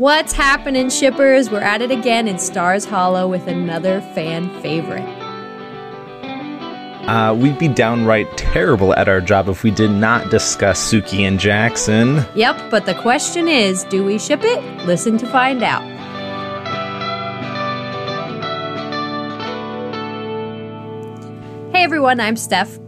What's happening, shippers? We're at it again in Stars Hollow with another fan favorite. Uh, we'd be downright terrible at our job if we did not discuss Sookie and Jackson. Yep, but the question is do we ship it? Listen to find out. Hey everyone, I'm Steph.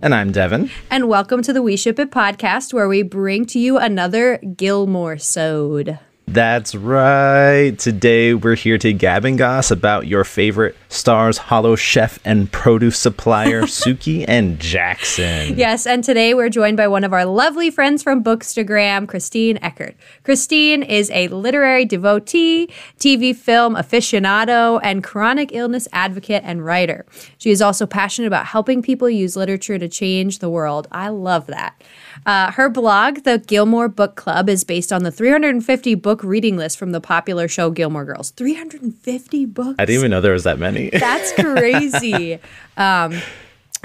And I'm Devin. And welcome to the We Ship It podcast, where we bring to you another Gilmore Sode. That's right. Today we're here to gab and goss about your favorite Stars Hollow chef and produce supplier, Sookie and Jackson. Yes, and today we're joined by one of our lovely friends from Bookstagram, Christine Eckert. Christine is a literary devotee, TV film aficionado, and chronic illness advocate and writer. She is also passionate about helping people use literature to change the world. I love that. Uh, her blog, The Gilmore Book Club, is based on the 350 book reading list from the popular show Gilmore Girls. 350 books? I didn't even know there was that many. That's crazy. um,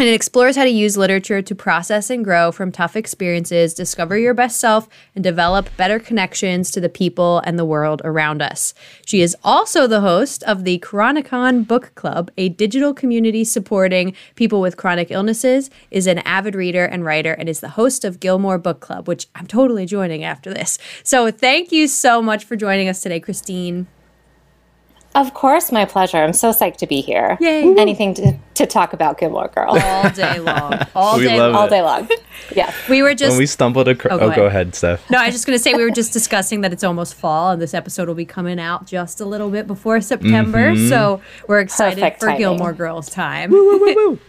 and it explores how to use literature to process and grow from tough experiences, discover your best self, and develop better connections to the people and the world around us. She is also the host of the Chronicon Book Club, a digital community supporting people with chronic illnesses, is an avid reader and writer, and is the host of Gilmore Book Club, which I'm totally joining after this. So thank you so much for joining us today, Christine. Of course, my pleasure. I'm so psyched to be here. Yay. Anything to, to talk about Gilmore Girls. All day long. All We day love long. All day long. Yeah. We were just when we stumbled across. Oh, Oh, go go, ahead. ahead, Steph. No, I was just going to say we were just discussing that it's almost fall and this episode will be coming out just a little bit before September. Mm-hmm. So we're excited Perfect for timing. Gilmore Girls time.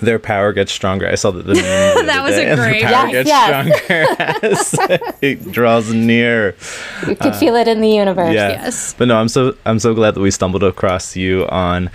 Their power gets stronger. I saw that the meme That other was a day, and great- Their power Yes, gets stronger as it draws near. You could feel it in the universe. Yeah. Yes. But no, I'm so I'm so glad that we stumbled across you on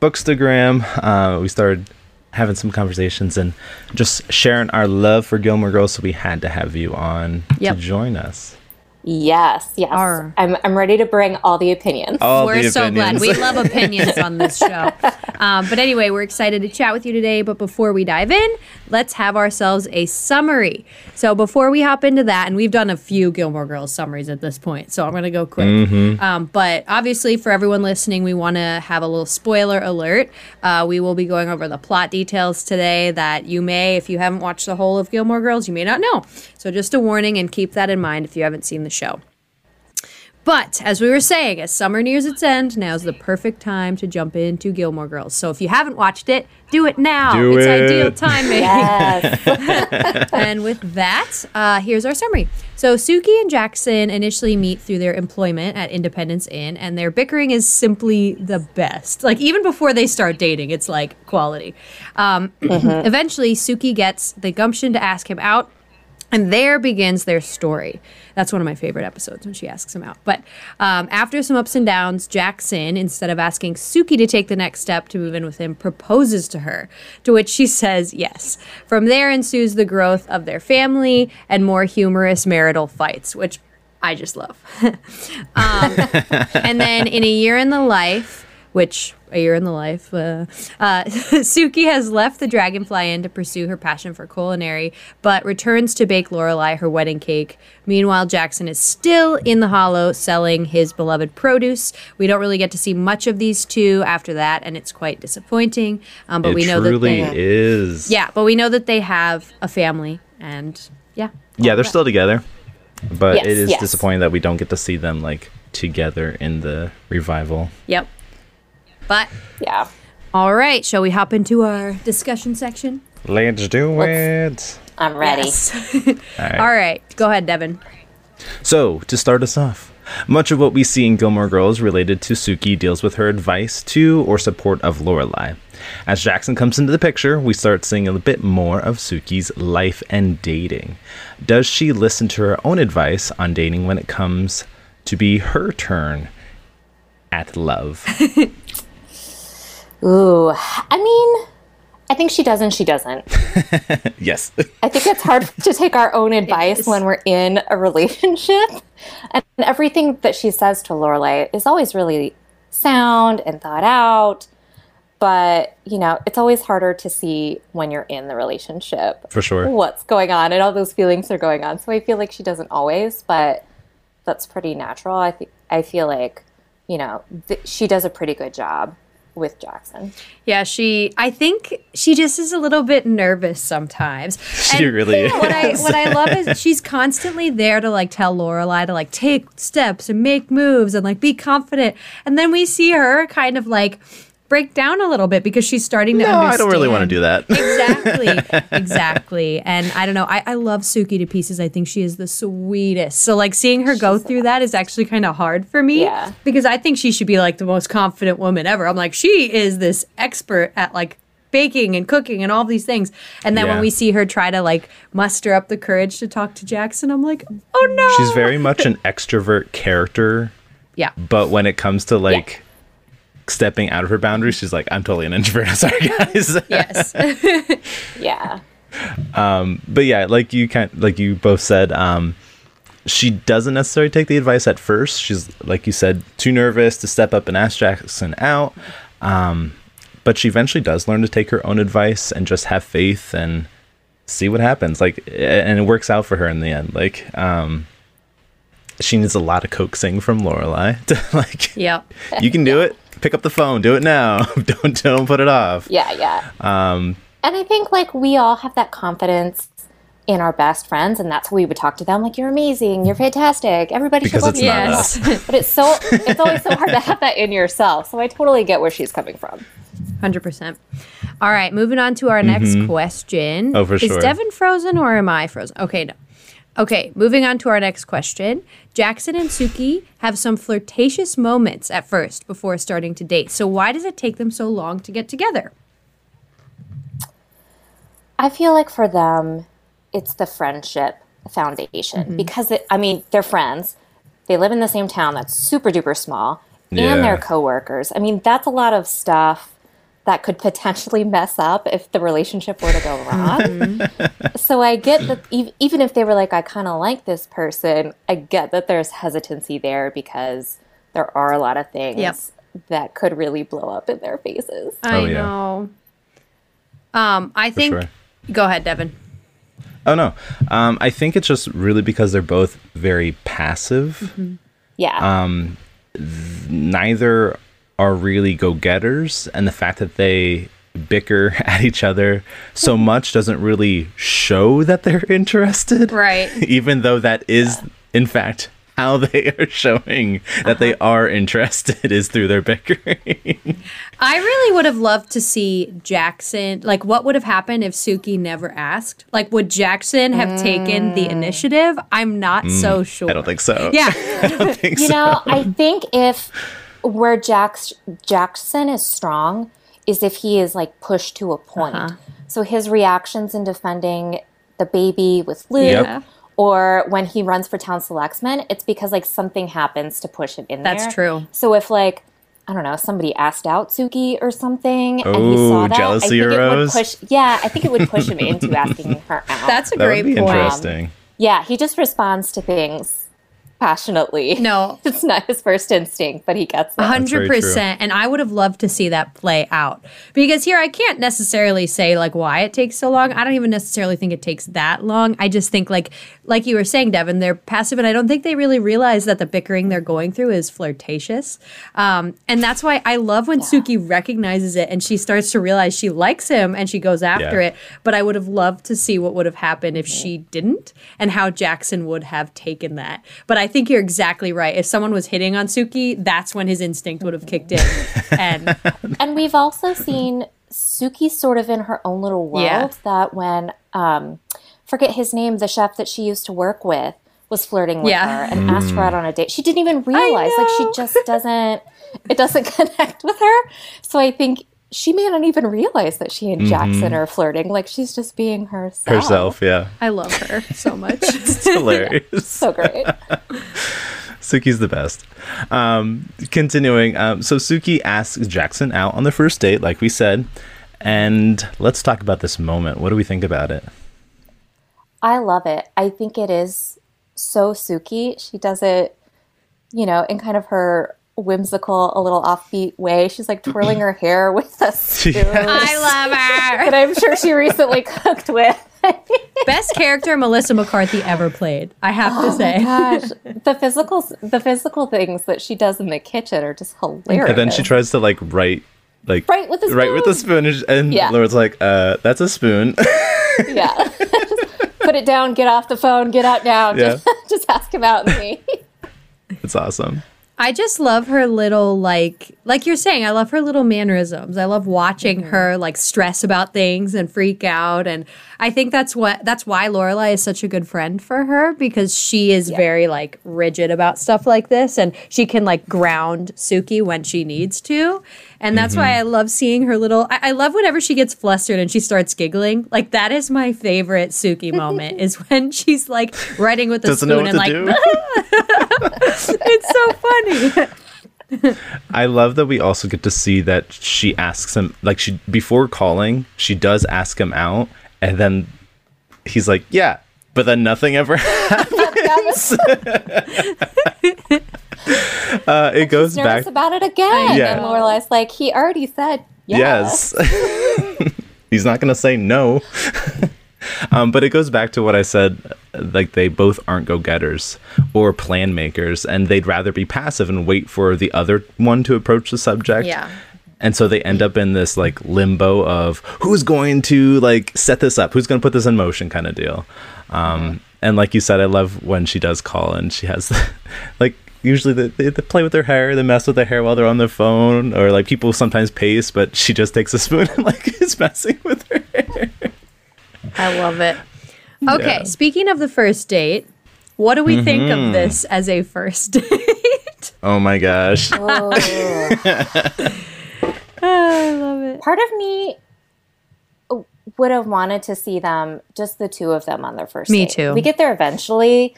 Bookstagram. Uh, we started having some conversations and just sharing our love for Gilmore Girls, so we had to have you on Yep. to join us. Yes. Yes. Arr. I'm, I'm ready to bring all the opinions. All we're the so glad. We love opinions on this show. Um, but anyway, we're excited to chat with you today. But before we dive in, let's have ourselves a summary. So before we hop into that, and we've done a few Gilmore Girls summaries at this point, so I'm going to go quick. Mm-hmm. Um, but obviously, for everyone listening, we want to have a little spoiler alert. Uh, we will be going over the plot details today that you may, if you haven't watched the whole of Gilmore Girls, you may not know. So just a warning, and keep that in mind if you haven't seen the show. But as we were saying, as summer nears its end, now's the perfect time to jump into Gilmore Girls. So if you haven't watched it, do it now. Do it's it. ideal timing. Yes. and with that, uh, here's our summary. So Sookie and Jackson initially meet through their employment at Independence Inn, and their bickering is simply the best. Like even before they start dating, it's like quality. Um, Eventually, Sookie gets the gumption to ask him out. And there begins their story. That's one of my favorite episodes when she asks him out. But um, after some ups and downs, Jackson, instead of asking Sookie to take the next step to move in with him, proposes to her, to which she says yes. From there ensues the growth of their family and more humorous marital fights, which I just love. um, and then in a year in the life, which a year in the life, uh, uh, Sookie has left the Dragonfly Inn to pursue her passion for culinary, but returns to bake Lorelai her wedding cake. Meanwhile, Jackson is still in the Hollow selling his beloved produce. We don't really get to see much of these two after that, and it's quite disappointing. Um, but it we know that they, is. yeah, but we know that they have a family, and yeah, Yeah, they're still together, but Yes, it is yes. disappointing that we don't get to see them like together in the revival. yep. But yeah. all right, shall we hop into our discussion section? Let's do it. I'm ready. Yes. All right. All right, go ahead, Devin. So, to start us off, much of what we see in Gilmore Girls related to Sookie deals with her advice to or support of Lorelai. As Jackson comes into the picture, we start seeing a bit more of Sookie's life and dating. Does she listen to her own advice on dating when it comes to be her turn at love? Ooh. I mean, I think she does and she doesn't. yes. I think it's hard to take our own advice when we're in a relationship. And everything that she says to Lorelai is always really sound and thought out. But, you know, it's always harder to see when you're in the relationship For sure. what's going on and all those feelings are going on. So I feel like she doesn't always, but that's pretty natural. I think I feel like, you know, th- she does a pretty good job with Jackson. Yeah, she. I think she just is a little bit nervous sometimes. She really is. What I what I love is she's constantly there to like tell Lorelai to like take steps and make moves and like be confident. And then we see her kind of like break down a little bit because she's starting to No, understand. I don't really want to do that. exactly exactly. And i don't know I, I love sookie to pieces. I think she is the sweetest. So like seeing her go through that is actually kind of hard for me Yeah. because i think she should be like the most confident woman ever. I'm like she is this expert at like baking and cooking and all these things. And then when we see her try to like muster up the courage to talk to jackson i'm like oh no. She's very much an extrovert character, yeah. But when it comes to like stepping out of her boundaries, she's like, I'm totally an introvert. I'm Sorry, guys. yes Yeah. Um, but yeah, like you kind like you both said, um, she doesn't necessarily take the advice at first. She's like you said, too nervous to step up and ask Jackson out. Um, but she eventually does learn to take her own advice and just have faith and see what happens. Like, and it works out for her in the end. Like, um, she needs a lot of coaxing from Lorelai to like, yep you can do it. Pick up the phone. Do it now. don't don't put it off. Yeah, yeah. Um, and I think like we all have that confidence in our best friends, and that's how we would talk to them. Like, you're amazing, you're fantastic. Everybody Because should it's love you. not Yes. us. But it's so it's always so hard to have that in yourself. So I totally get where she's coming from. Hundred percent. All right, moving on to our next question. Oh, for Is sure. Devin frozen or am I frozen? Okay, no. Okay, moving on to our next question. Jackson and Suki have some flirtatious moments at first before starting to date. So why does it take them so long to get together? I feel like for them, it's the friendship foundation mm-hmm. because it, I mean they're friends. They live in the same town that's super duper small, Yeah. and they're coworkers. I mean that's a lot of stuff that could potentially mess up if the relationship were to go wrong. so I get that ev- even if they were like, I kind of like this person, I get that there's hesitancy there because there are a lot of things Yep. that could really blow up in their faces. I Oh, yeah. know. Um, I think. sure. Go ahead, Devin. Oh no. Um, I think it's just really because they're both very passive. Yeah. Neither are really go-getters, and the fact that they bicker at each other so much doesn't really show that they're interested. Right. Even though that is, in fact, how they are showing that they are interested is through their bickering. I really would have loved to see Jackson. Like, what would have happened if Sookie never asked? Like, would Jackson have taken the initiative? I'm not so sure. Mm, I don't think so. Yeah. I don't think You so. know, I think if where Jax, Jackson is strong is if he is like pushed to a point. Uh-huh. So his reactions in defending the baby with Luke, Yep. or when he runs for town selectman, it's because like something happens to push him in That's there. true. So if like I don't know, somebody asked out Sookie or something, and he saw that. jealousy I think it arose? would push. Yeah, I think it would push him into asking her out. That's a that great would be point. interesting. yeah. He just responds to things passionately. No. it's not his first instinct, but he gets it. Hundred percent. And I would have loved to see that play out because here I can't necessarily say like why it takes so long. I don't even necessarily think it takes that long. I just think like like you were saying, Devin, they're passive, and I don't think they really realize that the bickering they're going through is flirtatious. Um, and that's why I love when Sookie recognizes it and she starts to realize she likes him and she goes after Yeah. it. But I would have loved to see what would have happened if she didn't and how Jackson would have taken that. But I think you're exactly right. If someone was hitting on Sookie, that's when his instinct would have kicked in. And And we've also seen Sookie sort of in her own little world Yeah. that when um forget his name, the chef that she used to work with was flirting with Yeah. her and asked her out on a date. She didn't even realize like she just doesn't it doesn't connect with her. So I think she may not even realize that she and Jackson are flirting. Like she's just being herself. Herself, yeah. I love her so much. It's hilarious. So great. Sookie's the best. Um, continuing, um, so Sookie asks Jackson out on the first date, like we said, and let's talk about this moment. What do we think about it? I love it. I think it is so Sookie. She does it, you know, in kind of her whimsical, a little offbeat way. She's like twirling her hair with a spoon. I love her. that I'm sure she recently cooked with. Best character Melissa McCarthy ever played. I have Oh to say. Gosh, the physical the physical things that she does in the kitchen are just hilarious. And then she tries to like write like Right with the right with the spoon. spoon, and- and Yeah. Laura's like, uh, "That's a spoon." Yeah. Put it down, get off the phone, get out now. Yeah. Just, just ask about me. it's awesome. I just love her little like like you're saying, I love her little mannerisms. I love watching mm-hmm. her like stress about things and freak out and I think that's what that's why Lorelai is such a good friend for her because she is very like rigid about stuff like this and she can like ground Sookie when she needs to. And that's why mm-hmm. I love seeing her little I, I love whenever she gets flustered and she starts giggling. Like that is my favorite Sookie moment is when she's like writing with a Doesn't know spoon what and to like do. it's so funny. I love that we also get to see that she asks him like she before calling, she does ask him out, and then he's like, "Yeah," but then nothing ever happens. uh, it goes Nervous back. about it again. Yeah. And Lorelai's like, he already said yes. Yes. He's not going to say no. um, but it goes back to what I said like, they both aren't go getters or plan makers, and they'd rather be passive and wait for the other one to approach the subject. Yeah. And so they end up in this like limbo of who's going to like set this up, who's going to put this in motion kind of deal. Um, And like you said, I love when she does call and she has like usually they, they, they play with their hair, they mess with their hair while they're on their phone, or like people sometimes pace, but she just takes a spoon and like is messing with her hair. I love it. Okay, Yeah. speaking of the first date, what do we think of this as a first date? Oh my gosh. Oh. I love it. Part of me would have wanted to see them, just the two of them on their first Me date. too. We get there eventually,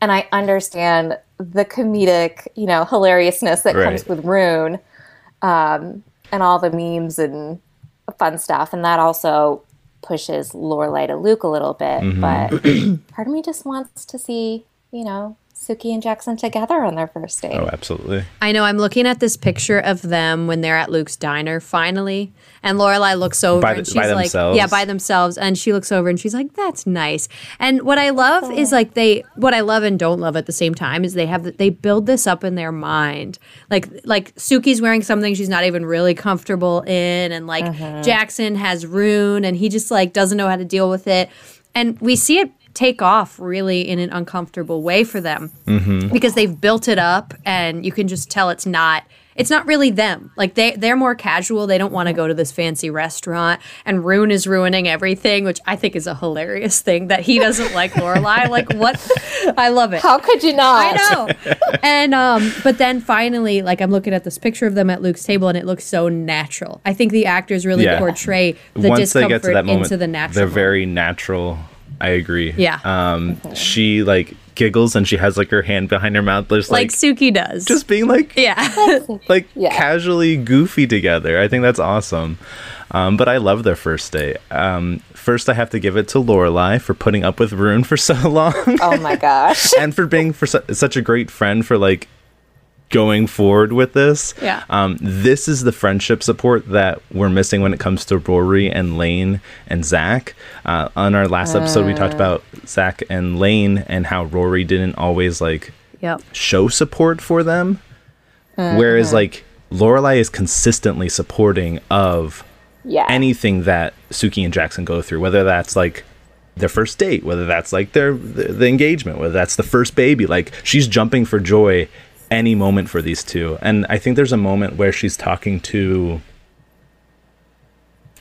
and I understand the comedic, you know, hilariousness that comes with Rune um, and all the memes and fun stuff. And that also pushes Lorelai to Luke a little bit. Mm-hmm. But part of me just wants to see, you know, Sookie and Jackson together on their first date. Oh, absolutely. I know. I'm looking at this picture of them when they're at Luke's diner finally, and Lorelai looks over By the- and she's by like, themselves? "Yeah, by themselves." And she looks over and she's like, "That's nice." And what I love is oh. like they, what I love and don't love at the same time is they have they build this up in their mind. Like like Sookie's wearing something she's not even really comfortable in, and like uh-huh. Jackson has Rune, and he just like doesn't know how to deal with it. And we see it take off really in an uncomfortable way for them because they've built it up and you can just tell it's not it's not really them like they they're more casual they don't want to go to this fancy restaurant and Rune is ruining everything which i think is a hilarious thing that he doesn't like lorelai like what i love it How could you not? I know. and um but then finally like I'm looking at this picture of them at Luke's table and it looks so natural. I think the actors really Yeah. portray the Once they discomfort get to that moment, into the natural. they're very natural. I agree. Yeah. Um, she like giggles and she has like her hand behind her mouth, just like like, Sookie does. just being like yeah. like Yeah. casually goofy together. I think that's awesome. Um, but I love their first date. Um, first, I have to give it to Lorelai for putting up with Rune for so long, Oh my gosh. and for being for su- such a great friend for like going forward with this. Yeah. Um, this is the friendship support that we're missing when it comes to Rory and Lane and Zach. Uh, on our last episode, we talked about Zach and Lane and how Rory didn't always like yep. show support for them. Whereas like Lorelai is consistently supporting of Yeah. anything that Sookie and Jackson go through, whether that's like their first date, whether that's like their the, the engagement, whether that's the first baby. Like she's jumping for joy any moment for these two. And I think there's a moment where she's talking to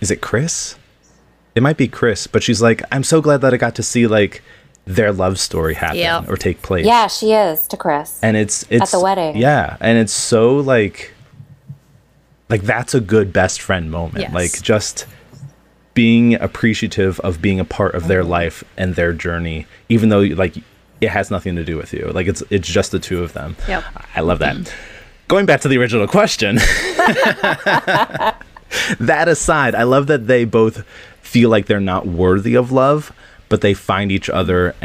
is it Chris? It might be Chris, but she's like, I'm so glad that I got to see like their love story happen Yep. or take place yeah, she is to Chris. and it's it's the wedding. Yeah, and it's so like like that's a good best friend moment. Yes. Like just being appreciative of being a part of their life and their journey, even though like it has nothing to do with you. Like it's it's just the two of them. Yep. I love that. Going back to the original question. that aside, I love that they both feel like they're not worthy of love, but they find each other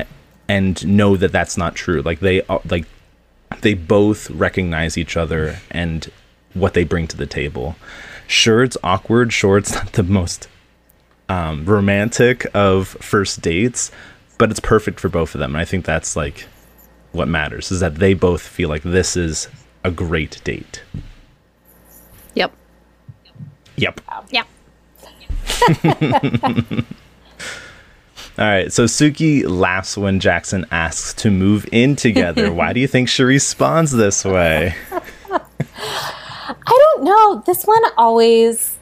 and know that that's not true. Like they like they both recognize each other and what they bring to the table. Sure, it's awkward. Sure, it's not the most um, romantic of first dates, but it's perfect for both of them. And I think that's like what matters is that they both feel like this is a great date. Yep. Yep. Yep. All right, so Sookie laughs when Jackson asks to move in together. Why do you think she responds this way? I don't know. This one always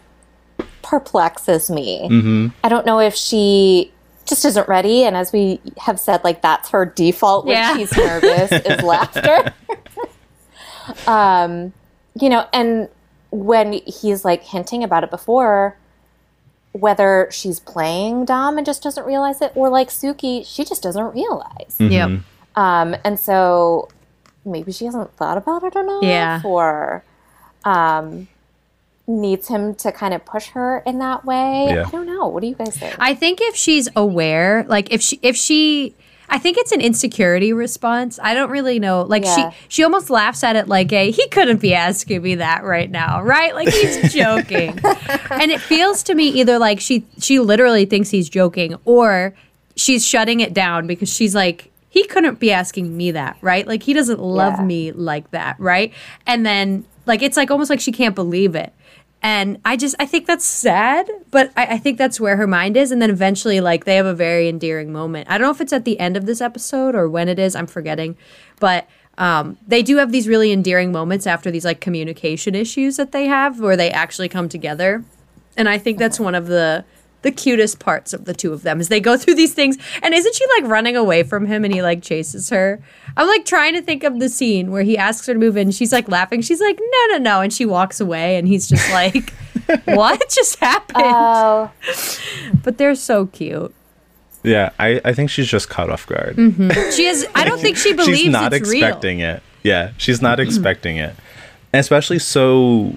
perplexes me. Mm-hmm. I don't know if she just isn't ready. And as we have said, like that's her default when Yeah. she's nervous is laughter. um, you know, and when he's like hinting about it before, whether she's playing Dom and just doesn't realize it, or like Sookie, she just doesn't realize. Yep. Um, and so maybe she hasn't thought about it enough, Yeah. or um, needs him to kind of push her in that way. Yeah. I don't know. What do you guys think? I think if she's aware, like if she if she I think it's an insecurity response. I don't really know. Like Yeah. she she almost laughs at it like a he couldn't be asking me that right now, right? Like he's joking. and it feels to me either like she she literally thinks he's joking or she's shutting it down because she's like he couldn't be asking me that, right? Like he doesn't love Yeah. me like that, right? And then like it's like almost like she can't believe it. And I just I think that's sad, but I, I think that's where her mind is. And then eventually, like they have a very endearing moment. I don't know if it's at the end of this episode or when it is. I'm forgetting, but um, they do have these really endearing moments after these like communication issues that they have, where they actually come together. And I think that's one of the the cutest parts of the two of them is they go through these things. And isn't she like running away from him and he like chases her? I'm like trying to think of the scene where he asks her to move in. She's like laughing. She's like no no no. And she walks away and he's just like what just happened? Oh, but they're so cute. Yeah, I, I think she's just caught off guard. Mm-hmm. she is i don't think she believes she's not it's expecting it. Yeah, she's not expecting it. And especially so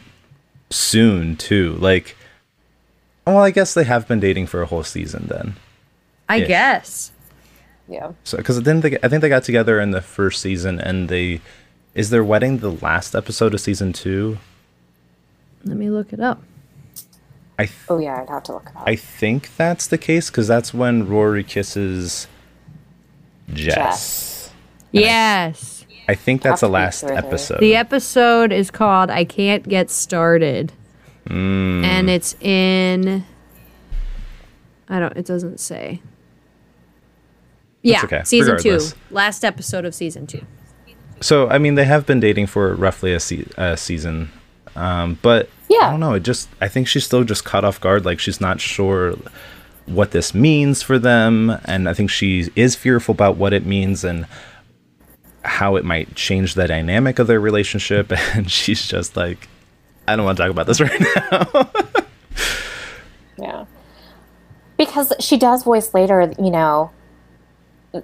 soon, too. Like, well, I guess they have been dating for a whole season then. i Ish. guess yeah. So, because then they, I think they got together in the first season, and they is their wedding the last episode of season two. let me look it up I th- Oh, yeah. I'd have to look it up. I think that's the case because that's when Rory kisses Jess. Jess. yes I think that's the last episode. the episode is called i can't get started and it's in i don't it doesn't say yeah okay, season regardless. two last episode of season two So I mean, they have been dating for roughly a, se- a season, um, but Yeah. I don't know. It just I think she's still just caught off guard. Like she's not sure what this means for them, and I think she is fearful about what it means and how it might change the dynamic of their relationship. And she's just like, I don't want to talk about this right now. Yeah. Because she does voice later, you know,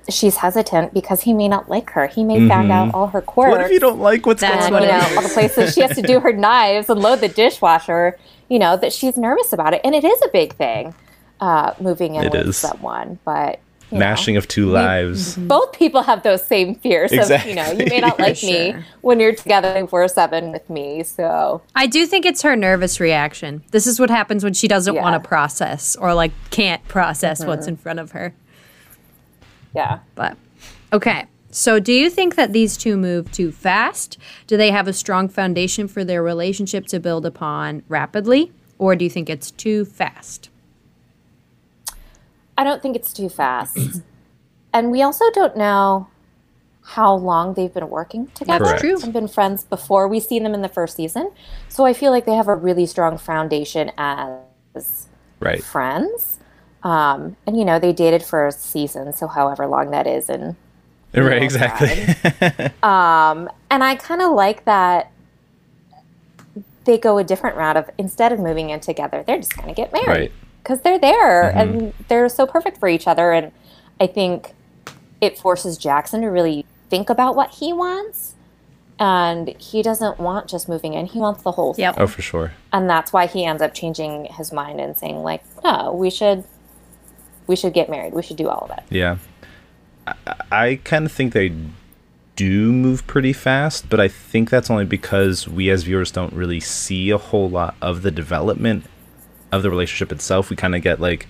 she's hesitant because he may not like her. He may find out all her quirks. what if you don't like what's going what you on? know, all the places she has to do her knives and load the dishwasher, you know, that she's nervous about it. And it is a big thing, uh, moving in It with is. someone. But you Mashing of two lives. know, both people have those same fears of, you know, you may not like me when you're together for seven with me. So i do think it's her nervous reaction this is what happens when she doesn't Yeah. want to process or like can't process what's mm-hmm. in front of her yeah. But okay. So, do you think that these two move too fast? Do they have a strong foundation for their relationship to build upon rapidly? Or do you think it's too fast? I don't think it's too fast. and we also don't know how long they've been working together Correct. true. They've been friends before we see them in the first season. So I feel like they have a really strong foundation as Right. friends. Um, and you know, they dated for a season, so however long that is and Right. Exactly. time. and I kind of like that they go a different route of instead of moving in together, they're just going to get married Right. Because they're there mm-hmm. and they're so perfect for each other. And I think it forces Jackson to really think about what he wants. And he doesn't want just moving in; he wants the whole thing. Yep. oh, for sure. And that's why he ends up changing his mind and saying, like, no, we should, we should get married. We should do all of it. Yeah. I, I kind of think they do move pretty fast, but I think that's only because we as viewers don't really see a whole lot of the development of the relationship itself. We kind of get like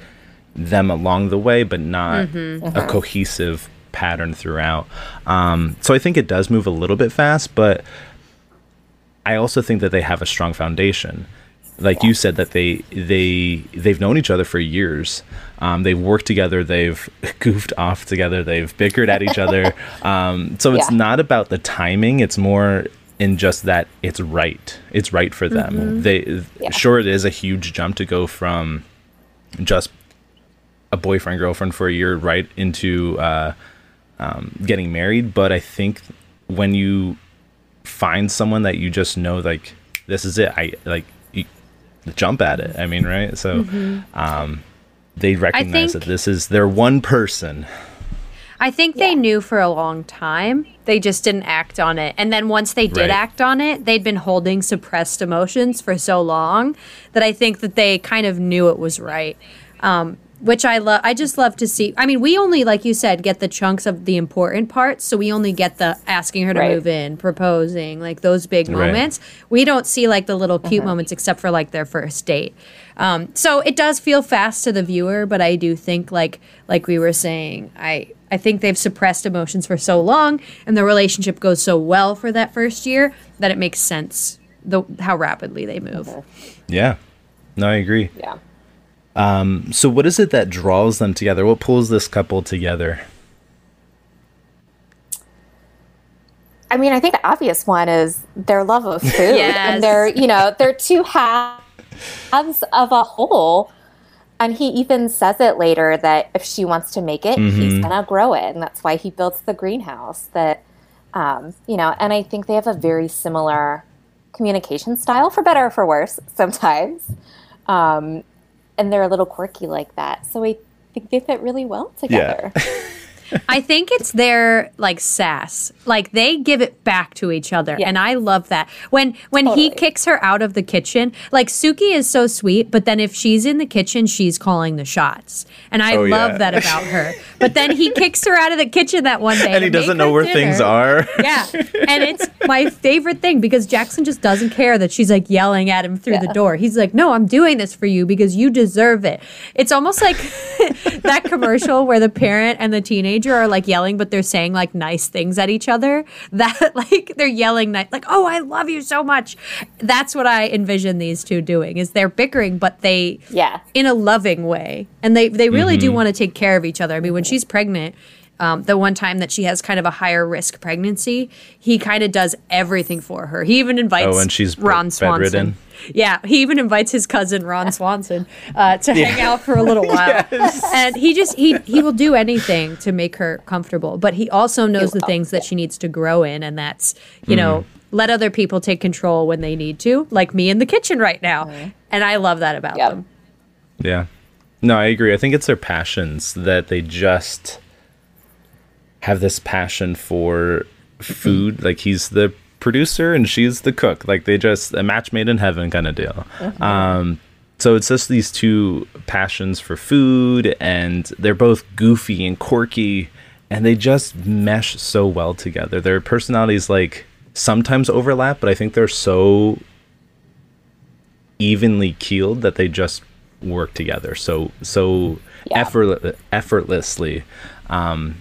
them along the way, but not Mm-hmm. a cohesive pattern throughout. Um, so I think it does move a little bit fast, but I also think that they have a strong foundation. Like you said, that they they they've known each other for years. Um, they've worked together. They've goofed off together. They've bickered at each other. Um, so it's not about the timing. It's more in just that it's right. It's right for them. They Yeah. sure it is a huge jump to go from just a boyfriend girlfriend for a year right into uh, um, getting married. But I think when you find someone that you just know like this is it, I like you jump at it. I mean, right? So um, they recognize that this is their one person. I think they knew for a long time. They just didn't act on it. And then once they did Right. act on it, they'd been holding suppressed emotions for so long that I think that they kind of knew it was right. Um, which I love. I just love to see. I mean, we only, like you said, get the chunks of the important parts. So we only get the asking her to Right. move in, proposing, like those big Right. moments. We don't see like the little cute moments except for like their first date. Um, so it does feel fast to the viewer, but I do think like like we were saying, I I think they've suppressed emotions for so long, and the relationship goes so well for that first year that it makes sense the how rapidly they move. Yeah. No, I agree. Yeah. Um, so what is it that draws them together? What pulls this couple together? I mean, I think the obvious one is their love of food, Yes. and they're you know they're two halves of a whole. And he even says it later that if she wants to make it, he's gonna grow it, and that's why he builds the greenhouse. That um, you know, and I think they have a very similar communication style, for better or for worse, sometimes. Um, and they're a little quirky like that, so I think they fit really well together. I think it's their like sass. Like they give it back to each other. Yeah. And I love that. When when he kicks her out of the kitchen, like Sookie is so sweet, but then if she's in the kitchen, she's calling the shots. And I Oh, love yeah. that about her. But then he kicks her out of the kitchen that one day. And he doesn't know where dinner. things are. Yeah. And it's my favorite thing because Jackson just doesn't care that she's like yelling at him through the door. He's like, no, I'm doing this for you because you deserve it. It's almost like that commercial where the parent and the teenager are like yelling, but they're saying like nice things at each other. That like they're yelling ni- like, oh, I love you so much. That's what I envision these two doing is they're bickering, but they Yeah. in a loving way. And they, they really do want to take care of each other. I mean, when she's pregnant, um, the one time that she has kind of a higher risk pregnancy, he kind of does everything for her. He even invites Oh, and she's bed- Ron Swanson. bedridden? Yeah, he even invites his cousin Ron Swanson uh, to hang out for a little while, and he just he he will do anything to make her comfortable. But he also knows the things that she needs to grow in, and that's you know let other people take control when they need to, like me in the kitchen right now. And I love that about Yep. them. Yeah. No, I agree. I think it's their passions that they just have this passion for food. Like he's the producer and she's the cook. Like they just a match made in heaven kind of deal. Um, so it's just these two passions for food, and they're both goofy and quirky, and they just mesh so well together. Their personalities like sometimes overlap, but I think they're so evenly keeled that they just work together so so Yeah. effort, effortlessly um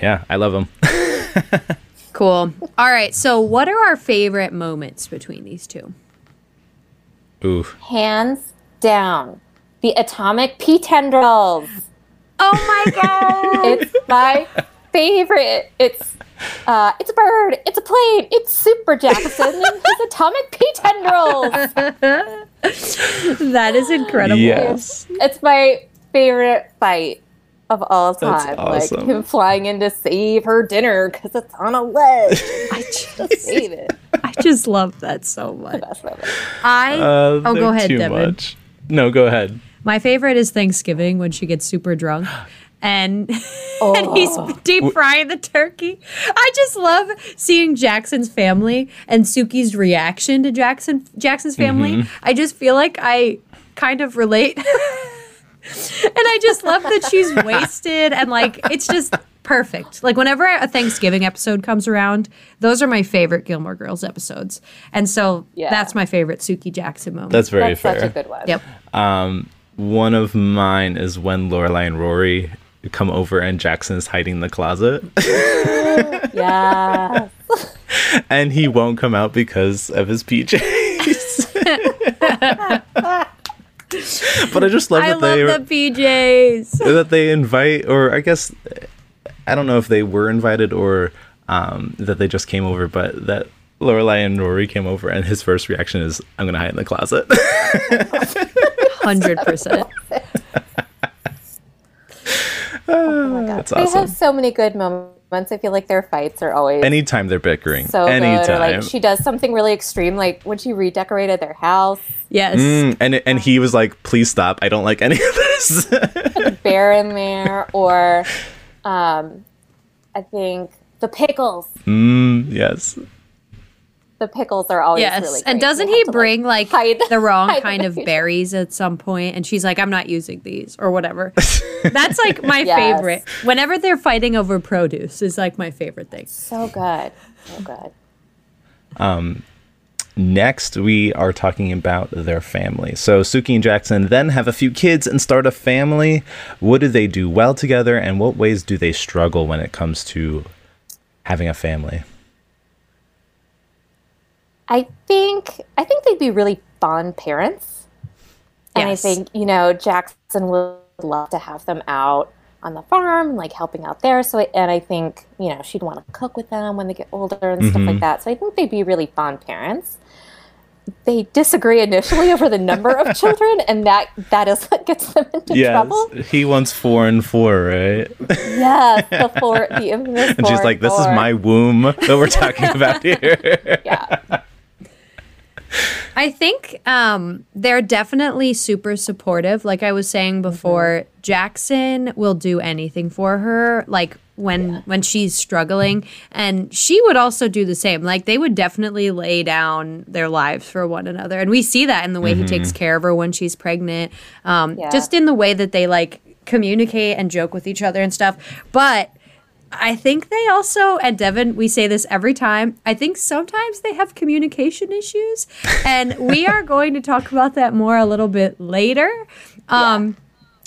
yeah i love them Cool. All right. So, what are our favorite moments between these two? ooh Hands down. The atomic pea tendrils. Oh my god! It's my favorite. It's uh, it's a bird. It's a plane. It's Super Jackson and his atomic pea tendrils. that is incredible. yes It's my favorite fight of all That's time. awesome. Like him flying in to save her dinner because it's on a ledge. I Just just, save it. I just love that so much. I uh, oh, go ahead, too Devin. much. no go ahead My favorite is Thanksgiving when she gets super drunk. And, and Oh. he's deep frying the turkey. I just love seeing Jackson's family and Sookie's reaction to Jackson Jackson's family. Mm-hmm. I just feel like I kind of relate. and I just love that she's wasted and like it's just perfect. Like whenever a Thanksgiving episode comes around, those are my favorite Gilmore Girls episodes. And so Yeah. that's my favorite Sookie Jackson moment. That's very That's fair. such a good one. yep. Um, one of mine is when Lorelai and Rory come over and Jackson is hiding in the closet Yeah. and he won't come out because of his PJs. but I just love I that they love the PJs. that they invite or I guess I don't know if they were invited or um, that they just came over, but that Lorelai and Rory came over and his first reaction is I'm gonna hide in the closet. Hundred percent. Oh my God. That's They have so many good moments. I feel like their fights are always Anytime they're bickering. so anytime. good. Or like she does something really extreme, like when she redecorated their house, Yes. Mm, and and he was like, "Please stop! I don't like any of this." bear in there, or um, I think the pickles. mm, yes, The pickles are always Yes. really. and doesn't he bring like, hide- the wrong kind the of berries at some point? point and she's like, I'm not using these or whatever. That's like my Yes. favorite. Whenever they're fighting over produce is like my favorite thing. So good, so good. Um, Next, we are talking about their family. So, Sookie and Jackson then have a few kids and start a family. What do they do well together, and what ways do they struggle when it comes to having a family? I think I think they'd be really fun parents. And Yes. I think, you know, Jackson would love to have them out on the farm, like helping out there. So, I, and I think, you know, she'd want to cook with them when they get older and stuff like mm-hmm. that. So I think they'd be really fun parents. They disagree initially over the number of children, and that that is what gets them into Yes, trouble. he wants four and four, right? Yes, the four, the infamous And she's four like, "This is my womb that we're talking about here." yeah. I think um, they're definitely super supportive. Like I was saying before, Jackson will do anything for her. Like when when she's struggling, and she would also do the same. Like they would definitely lay down their lives for one another, and we see that in the way he takes care of her when she's pregnant. Um, Yeah. Just in the way that they like communicate and joke with each other and stuff. But I think they also, and Devin, we say this every time. I think sometimes they have communication issues, and we are going to talk about that more a little bit later. Um,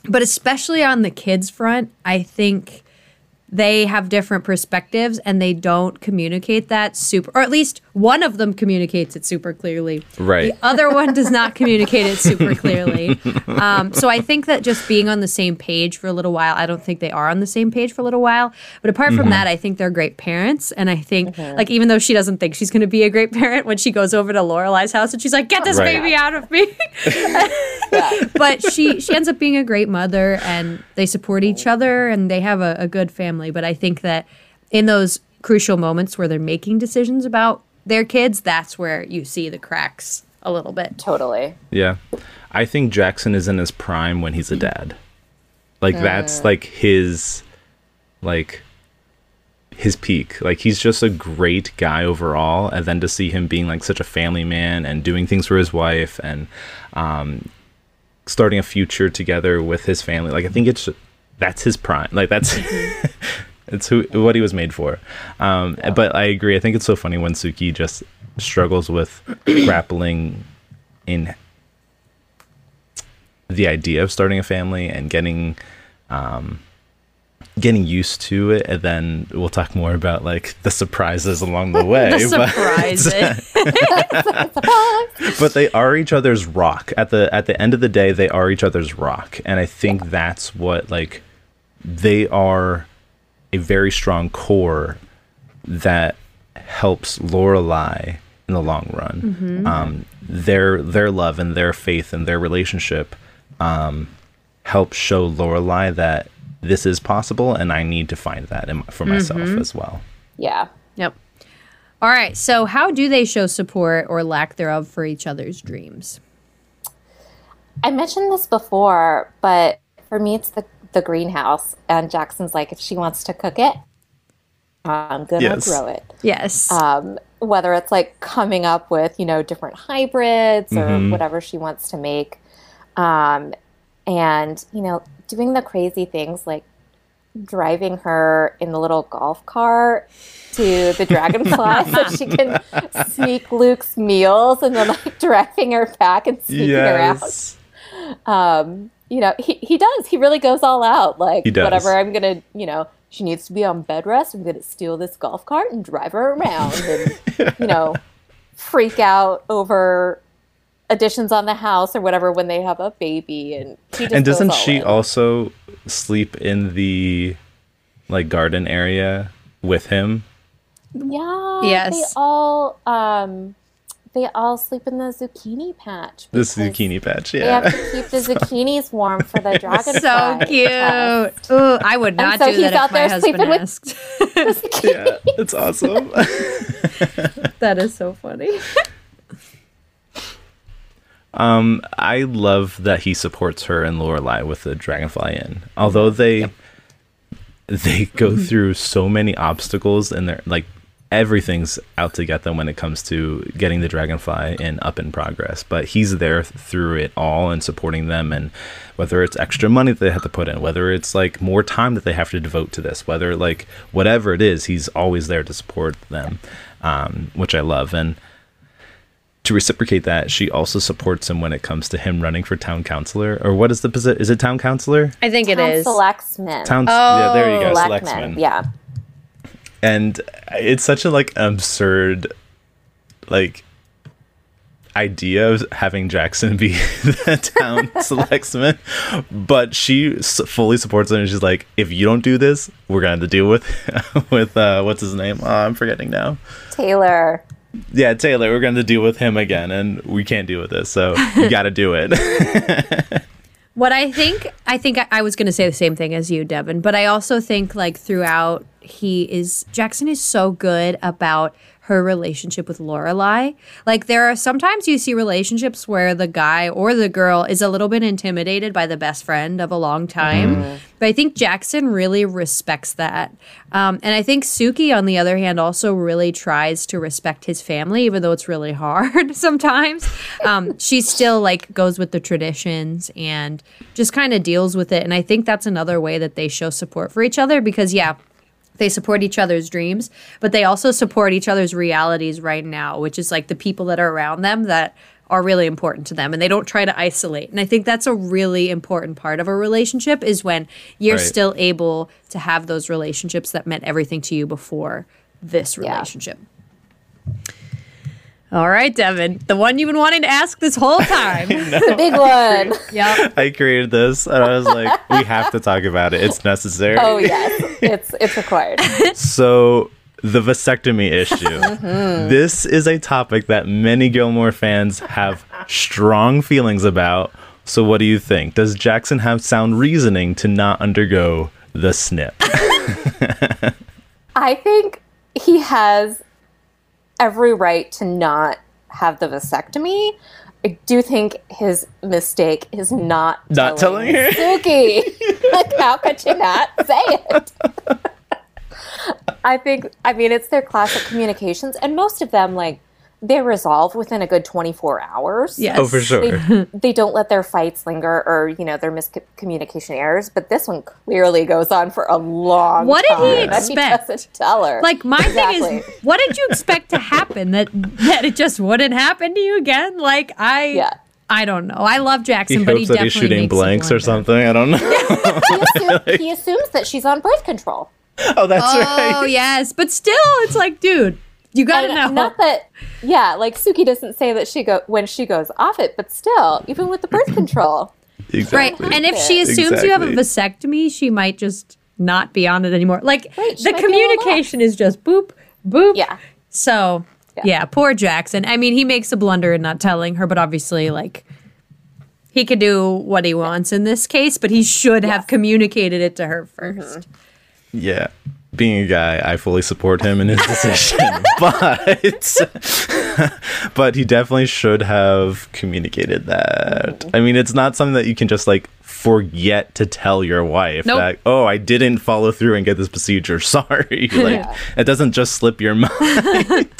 But especially on the kids' front, I think they have different perspectives and they don't communicate that super, or at least one of them communicates it super clearly. Right. The other one does not communicate it super clearly. Um, so I think that just being on the same page for a little while, I don't think they are on the same page for a little while. But apart from that, I think they're great parents. And I think, like, even though she doesn't think she's going to be a great parent when she goes over to Lorelai's house and she's like, get this Right. baby out of me. but she she ends up being a great mother and they support each other and they have a, a good family but i think that in those crucial moments where they're making decisions about their kids that's where you see the cracks a little bit Totally. Yeah. I think Jackson is in his prime when he's a dad. Like that's like his like his peak. Like he's just a great guy overall and then to see him being like such a family man and doing things for his wife and um starting a future together with his family. Like I think it's that's his prime. Like that's it's who what he was made for. Um but I agree. I think it's so funny when Sookie just struggles with grappling in the idea of starting a family and getting um getting used to it and then we'll talk more about like the surprises along the way the but- surprises. But they are each other's rock. At the at the end of the day they are each other's rock and i think that's what like they are a very strong core that helps lorelai in the long run. Um their their love and their faith and their relationship um helps show lorelai that this is possible and i need to find that in, for myself as well Yeah. yep all right so how do they show support or lack thereof for each other's dreams I mentioned this before, but for me, it's the, the greenhouse. And Jackson's like, if she wants to cook it, I'm going to Yes. grow it. yes Um, whether it's like coming up with, you know, different hybrids or Mm-hmm. whatever she wants to make. Um, and, you know, doing the crazy things like driving her in the little golf cart to the dragonfly so she can sneak Luke's meals and then like driving her back and sneaking yes. her out. Um, you know, he, he does. He really goes all out. Like whatever I'm gonna, you know, she needs to be on bed rest. I'm gonna steal this golf cart and drive her around and you know, freak out over additions on the house or whatever when they have a baby and he just And doesn't she in. also sleep in the like garden area with him? Yeah. Yes. They all um they all sleep in the zucchini patch. This because zucchini patch, yeah They have to keep the zucchinis warm for the dragonfly. So cute. test. Ooh, I would not so do he's that out if my there husband sleeping with- asked. yeah, it's awesome. that is so funny. Um, I love that he supports her and Lorelai with the Dragonfly Inn. Although they they go through so many obstacles and they're like everything's out to get them when it comes to getting the Dragonfly Inn up in progress. But he's there through it all and supporting them and whether it's extra money that they have to put in, whether it's like more time that they have to devote to this, whether like whatever it is, he's always there to support them. Um, which I love. And to reciprocate that, she also supports him when it comes to him running for town councilor. Or what is the position? Is it town councilor? I think it Town is. Selectsman. Town. yeah, there you go. Selectman. Selectman. Yeah. And it's such a like absurd, like idea of having Jackson be the town selectman, but she s- fully supports him. And she's like, if you don't do this, we're gonna have to deal with with uh, what's his name? Oh, I'm forgetting now. Taylor. Yeah, Taylor. We're gonna deal with him again, and we can't deal with this. So you got to do it. What I think, I think I, I was going to say the same thing as you, Devin, but I also think like throughout, he is Jackson is so good about her relationship with Lorelai. Like there are sometimes you see relationships where the guy or the girl is a little bit intimidated by the best friend of a long time, but I think Jackson really respects that. Um, and I think Sookie, on the other hand, also really tries to respect his family, even though it's really hard sometimes. Um, she still like goes with the traditions and just kind of deals with it. And I think that's another way that they show support for each other because, yeah, they support each other's dreams, but they also support each other's realities right now, which is like the people that are around them that are really important to them and they don't try to isolate. And I think that's a really important part of a relationship is when you're Right. still able to have those relationships that meant everything to you before this Yeah. Relationship. All right, Devin, the one you've been wanting to ask this whole time. The big one. yep. I created this, and I was like, we have to talk about it. It's necessary. Oh yes. It's it's required. So the vasectomy issue. Mm-hmm. This is a topic that many Gilmore fans have strong feelings about. So what do you think? Does Jackson have sound reasoning to not undergo the snip? I think he has every right to not have the vasectomy. I do think his mistake is not Not telling her? Sookie. like, how could you not say it? I think, I mean, it's their classic communications, and most of them, like, they resolve within a good 24 hours. Yes. Oh, for sure. They, they don't let their fights linger or, you know, their miscommunication errors, but this one clearly goes on for a long What did he and expect? doesn't tell her. Like my thing is, what did you expect to happen? That that it just wouldn't happen to you again? Like I, Yeah. I don't know. I love He Jackson, hopes but he that definitely he's shooting makes blanks or something. I don't know. he, assume, he assumes that she's on birth control. oh, that's Oh right. Oh, yes, but still, it's like, dude, you gotta know. Not that, yeah, like Sookie doesn't say that she go when she goes off it, but still, even with the birth control, right, and if she assumes you have a vasectomy, she might just not be on it anymore. Like Right, the might be a little communication is just boop boop. yeah, So Yeah. yeah. poor Jackson. I mean, he makes a blunder in not telling her, but obviously, like, he could do what he wants in this case, but he should have communicated it to her 1st Yeah. Being a guy, I fully support him in his decision, but but he definitely should have communicated that. Mm-hmm. I mean, it's not something that you can just like forget to tell your wife Nope. that oh, I didn't follow through and get this procedure. Sorry. like it doesn't just slip your mind.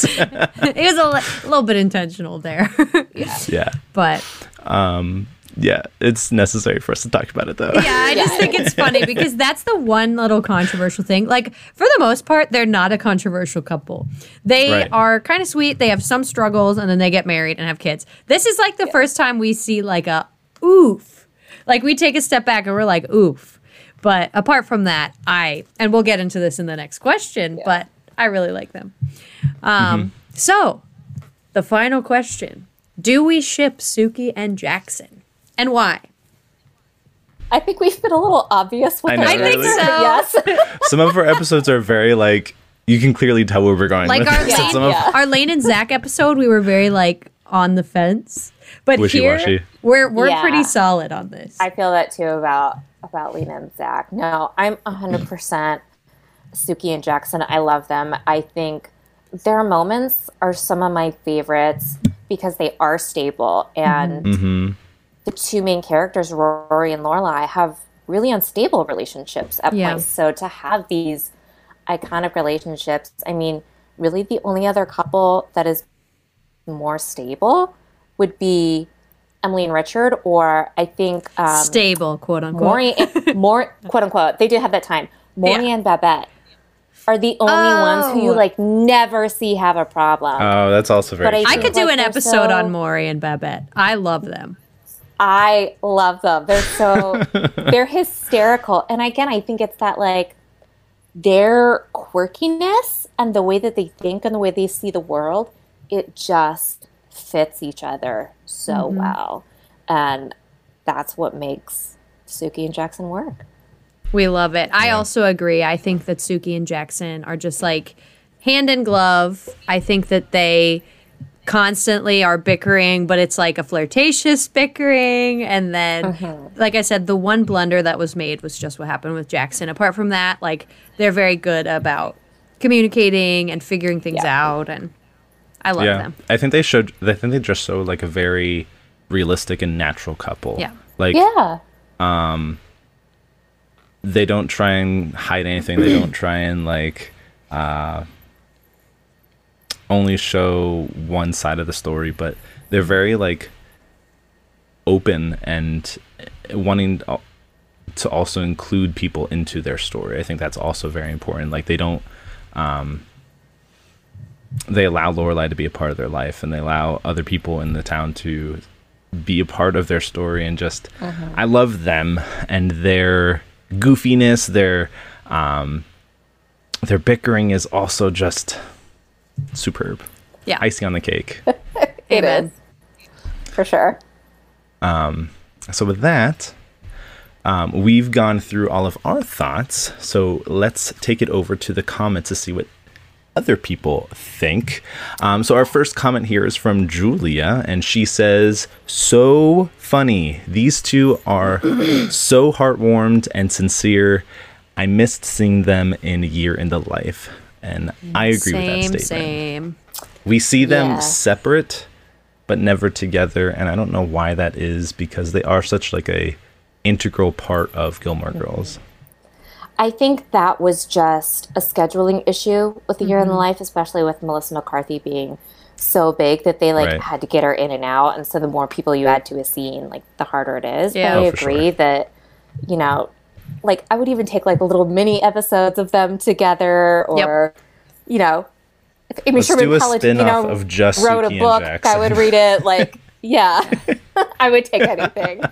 it was a li- little bit intentional there, yeah. yeah, but um, yeah, it's necessary for us to talk about it though. Yeah, I just think it's funny because that's the one little controversial thing. Like, for the most part, they're not a controversial couple. They Right. are kind of sweet. They have some struggles and then they get married and have kids. This is like the first time we see like a oof. Like, we take a step back and we're like, oof. But apart from that, I, and we'll get into this in the next question, but I really like them. Um, So, the final question Do we ship Sookie and Jackson? And why? I think we've been a little obvious with I know, our I think so. Yes. Some of our episodes are very like you can clearly tell where we're going. Like with our it. Lane, Some of- Yeah. our Lane and Zach episode, we were very like on the fence, but Wishy-washy. here we're we're Yeah. pretty solid on this. I feel that too about about Lena and Zach. No, I'm 100% Sookie and Jackson. I love them. I think their moments are some of my favorites because they are stable and Mm-hmm. The two main characters, Rory and Lorelai, have really unstable relationships at Yeah. points. So to have these iconic relationships, I mean, really the only other couple that is more stable would be Emily and Richard, or I think um, Stable, quote unquote. Morey, and, more quote unquote. They did have that time. Morey Yeah. and Babette are the only ones who you Oh. like never see have a problem. Oh, that's also very. But I true. I could do Like, an episode so- on Morey and Babette. I love them. I love them. They're so they're hysterical. And again, I think it's that like their quirkiness and the way that they think and the way they see the world, it just fits each other so Mm-hmm. well. And that's what makes Sookie and Jackson work. We love it. I also agree. I think that Sookie and Jackson are just like hand in glove. I think that they constantly are bickering, but it's like a flirtatious bickering. And then, like I said, the one blunder that was made was just what happened with Jackson. Apart from that, like they're very good about communicating and figuring things Yeah. out. And I love yeah, them. I think they showed. I think they just showed like a very realistic and natural couple. Yeah. Like Yeah. Um, they don't try and hide anything. They don't try and like uh, only show one side of the story, but they're very like open and wanting to also include people into their story. I think that's also very important. Like they don't um, they allow Lorelai to be a part of their life and they allow other people in the town to be a part of their story and just I love them and their goofiness, their um their bickering is also just superb. Yeah. Icing on the cake. It Amen. is. For sure. Um, so with that, um, we've gone through all of our thoughts. So let's take it over to the comments to see what other people think. Um, so our first comment here is from Julia, and she says, "So funny. These two are so heartwarmed and sincere. I missed seeing them in Year in the Life." And I agree same, with that statement. same. We see them Yeah. separate, but never together, and I don't know why that is because they are such like a integral part of Gilmore Girls. I think that was just a scheduling issue with the year in the mm-hmm. life, especially with Melissa McCarthy being so big that they like Right. had to get her in and out. And so the more people you add to a scene, like the harder it is. Yeah. But I Oh, for sure. agree that, you know, like I would even take like little mini episodes of them together or, you know, if Amy Let's Sherman do a College, you know, of just wrote Sookie a book, I would read it. Like, yeah, I would take anything.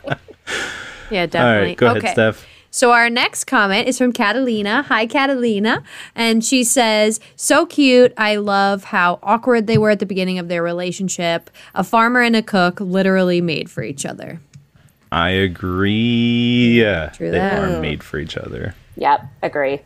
Yeah, definitely. right, go okay. ahead, Steph. So our next comment is from Catalina. Hi, Catalina. And she says, So cute. I love how awkward they were at the beginning of their relationship. A farmer and a cook literally made for each other. I agree. True they that. are made for each other. yep, agree.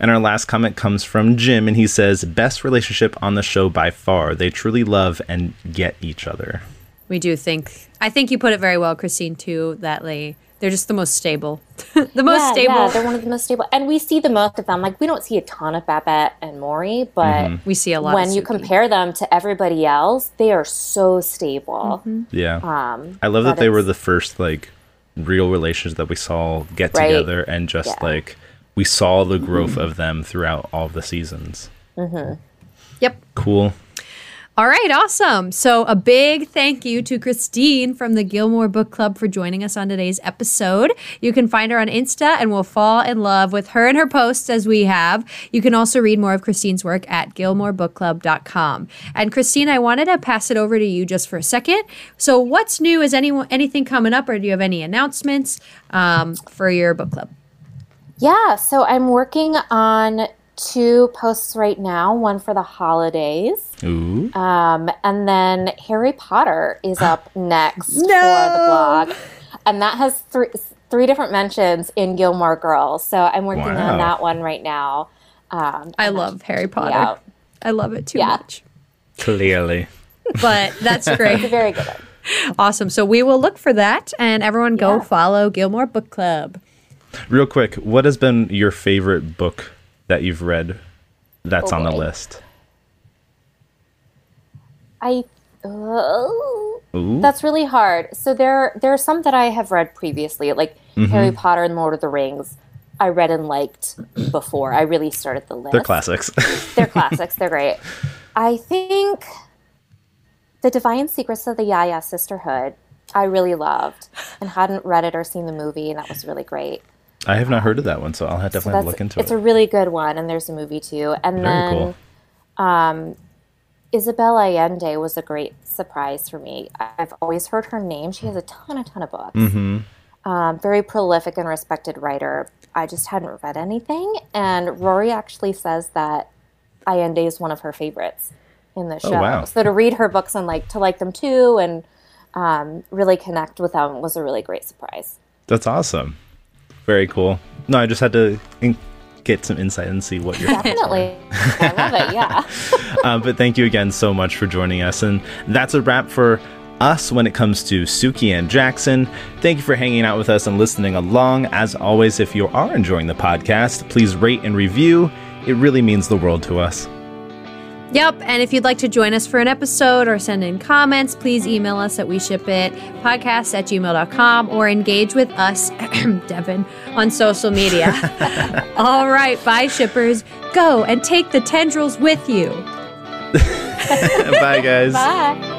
And our last comment comes from Jim, and he says, "Best relationship on the show by far. They truly love and get each other." We do think, I think you put it very well, Christine, too, that they, they're just the most stable. the most yeah, stable. Yeah, they're one of the most stable, and we see the most of them. Like we don't see a ton of Babette and Morey, but mm-hmm. we see a lot when of you compare them to everybody else, they are so stable. Mm-hmm. Yeah, Um, I love that but they were the first like real relations that we saw get Right. together, and just Yeah. like we saw the growth mm-hmm. of them throughout all of the seasons. Yep. Cool. All right, awesome. So, a big thank you to Christine from the Gilmore Book Club for joining us on today's episode. You can find her on Insta and we'll fall in love with her and her posts as we have. You can also read more of Christine's work at gilmorebookclub.com. And Christine, I wanted to pass it over to you just for a second. So, what's new? Is anyone anything coming up, or do you have any announcements um, for your book club? Yeah, so I'm working on two posts right now, one for the holidays. Ooh. Um, and then Harry Potter is up next for the blog. And that has three three different mentions in Gilmore Girls. So I'm working Wow. on that one right now. Um, I love Harry Potter. out. I love it too Yeah. much. Clearly. But that's great. Very good one. Awesome. So we will look for that and everyone go Yeah. follow Gilmore Book Club. Real quick, what has been your favorite book that you've read that's Oh, on the list? I oh, that's really hard. So there there are some that I have read previously, like Mm-hmm. Harry Potter and Lord of the Rings. I read and liked before. I really started the list. They're classics. They're classics. They're great. I think the Divine Secrets of the Yaya Sisterhood. I really loved and hadn't read it or seen the movie, and that was really great. I have not heard of that one, so I'll have So definitely look into it's it. It's a really good one, and there's a movie too. And Very then cool. Isabel Allende was a great surprise for me. I've always heard her name. She has a ton, a ton of books. Mm-hmm. Um, very prolific and respected writer. I just hadn't read anything, and Rory actually says that Allende is one of her favorites in the show. Oh, wow. So to read her books and like to like them too, and um, really connect with them was a really great surprise. That's awesome. Very cool. No, I just had to in- get some insight and see what you're Definitely, I love it. Yeah. uh, but thank you again so much for joining us. And that's a wrap for us when it comes to Sookie and Jackson. Thank you for hanging out with us and listening along. As always, if you are enjoying the podcast, please rate and review. It really means the world to us. Yep. And if you'd like to join us for an episode or send in comments, please email us at we ship it podcast at gmail.com or engage with us, Devin, on social media. All right. Bye, shippers. Go and take the tendrils with you. Bye, guys. Bye.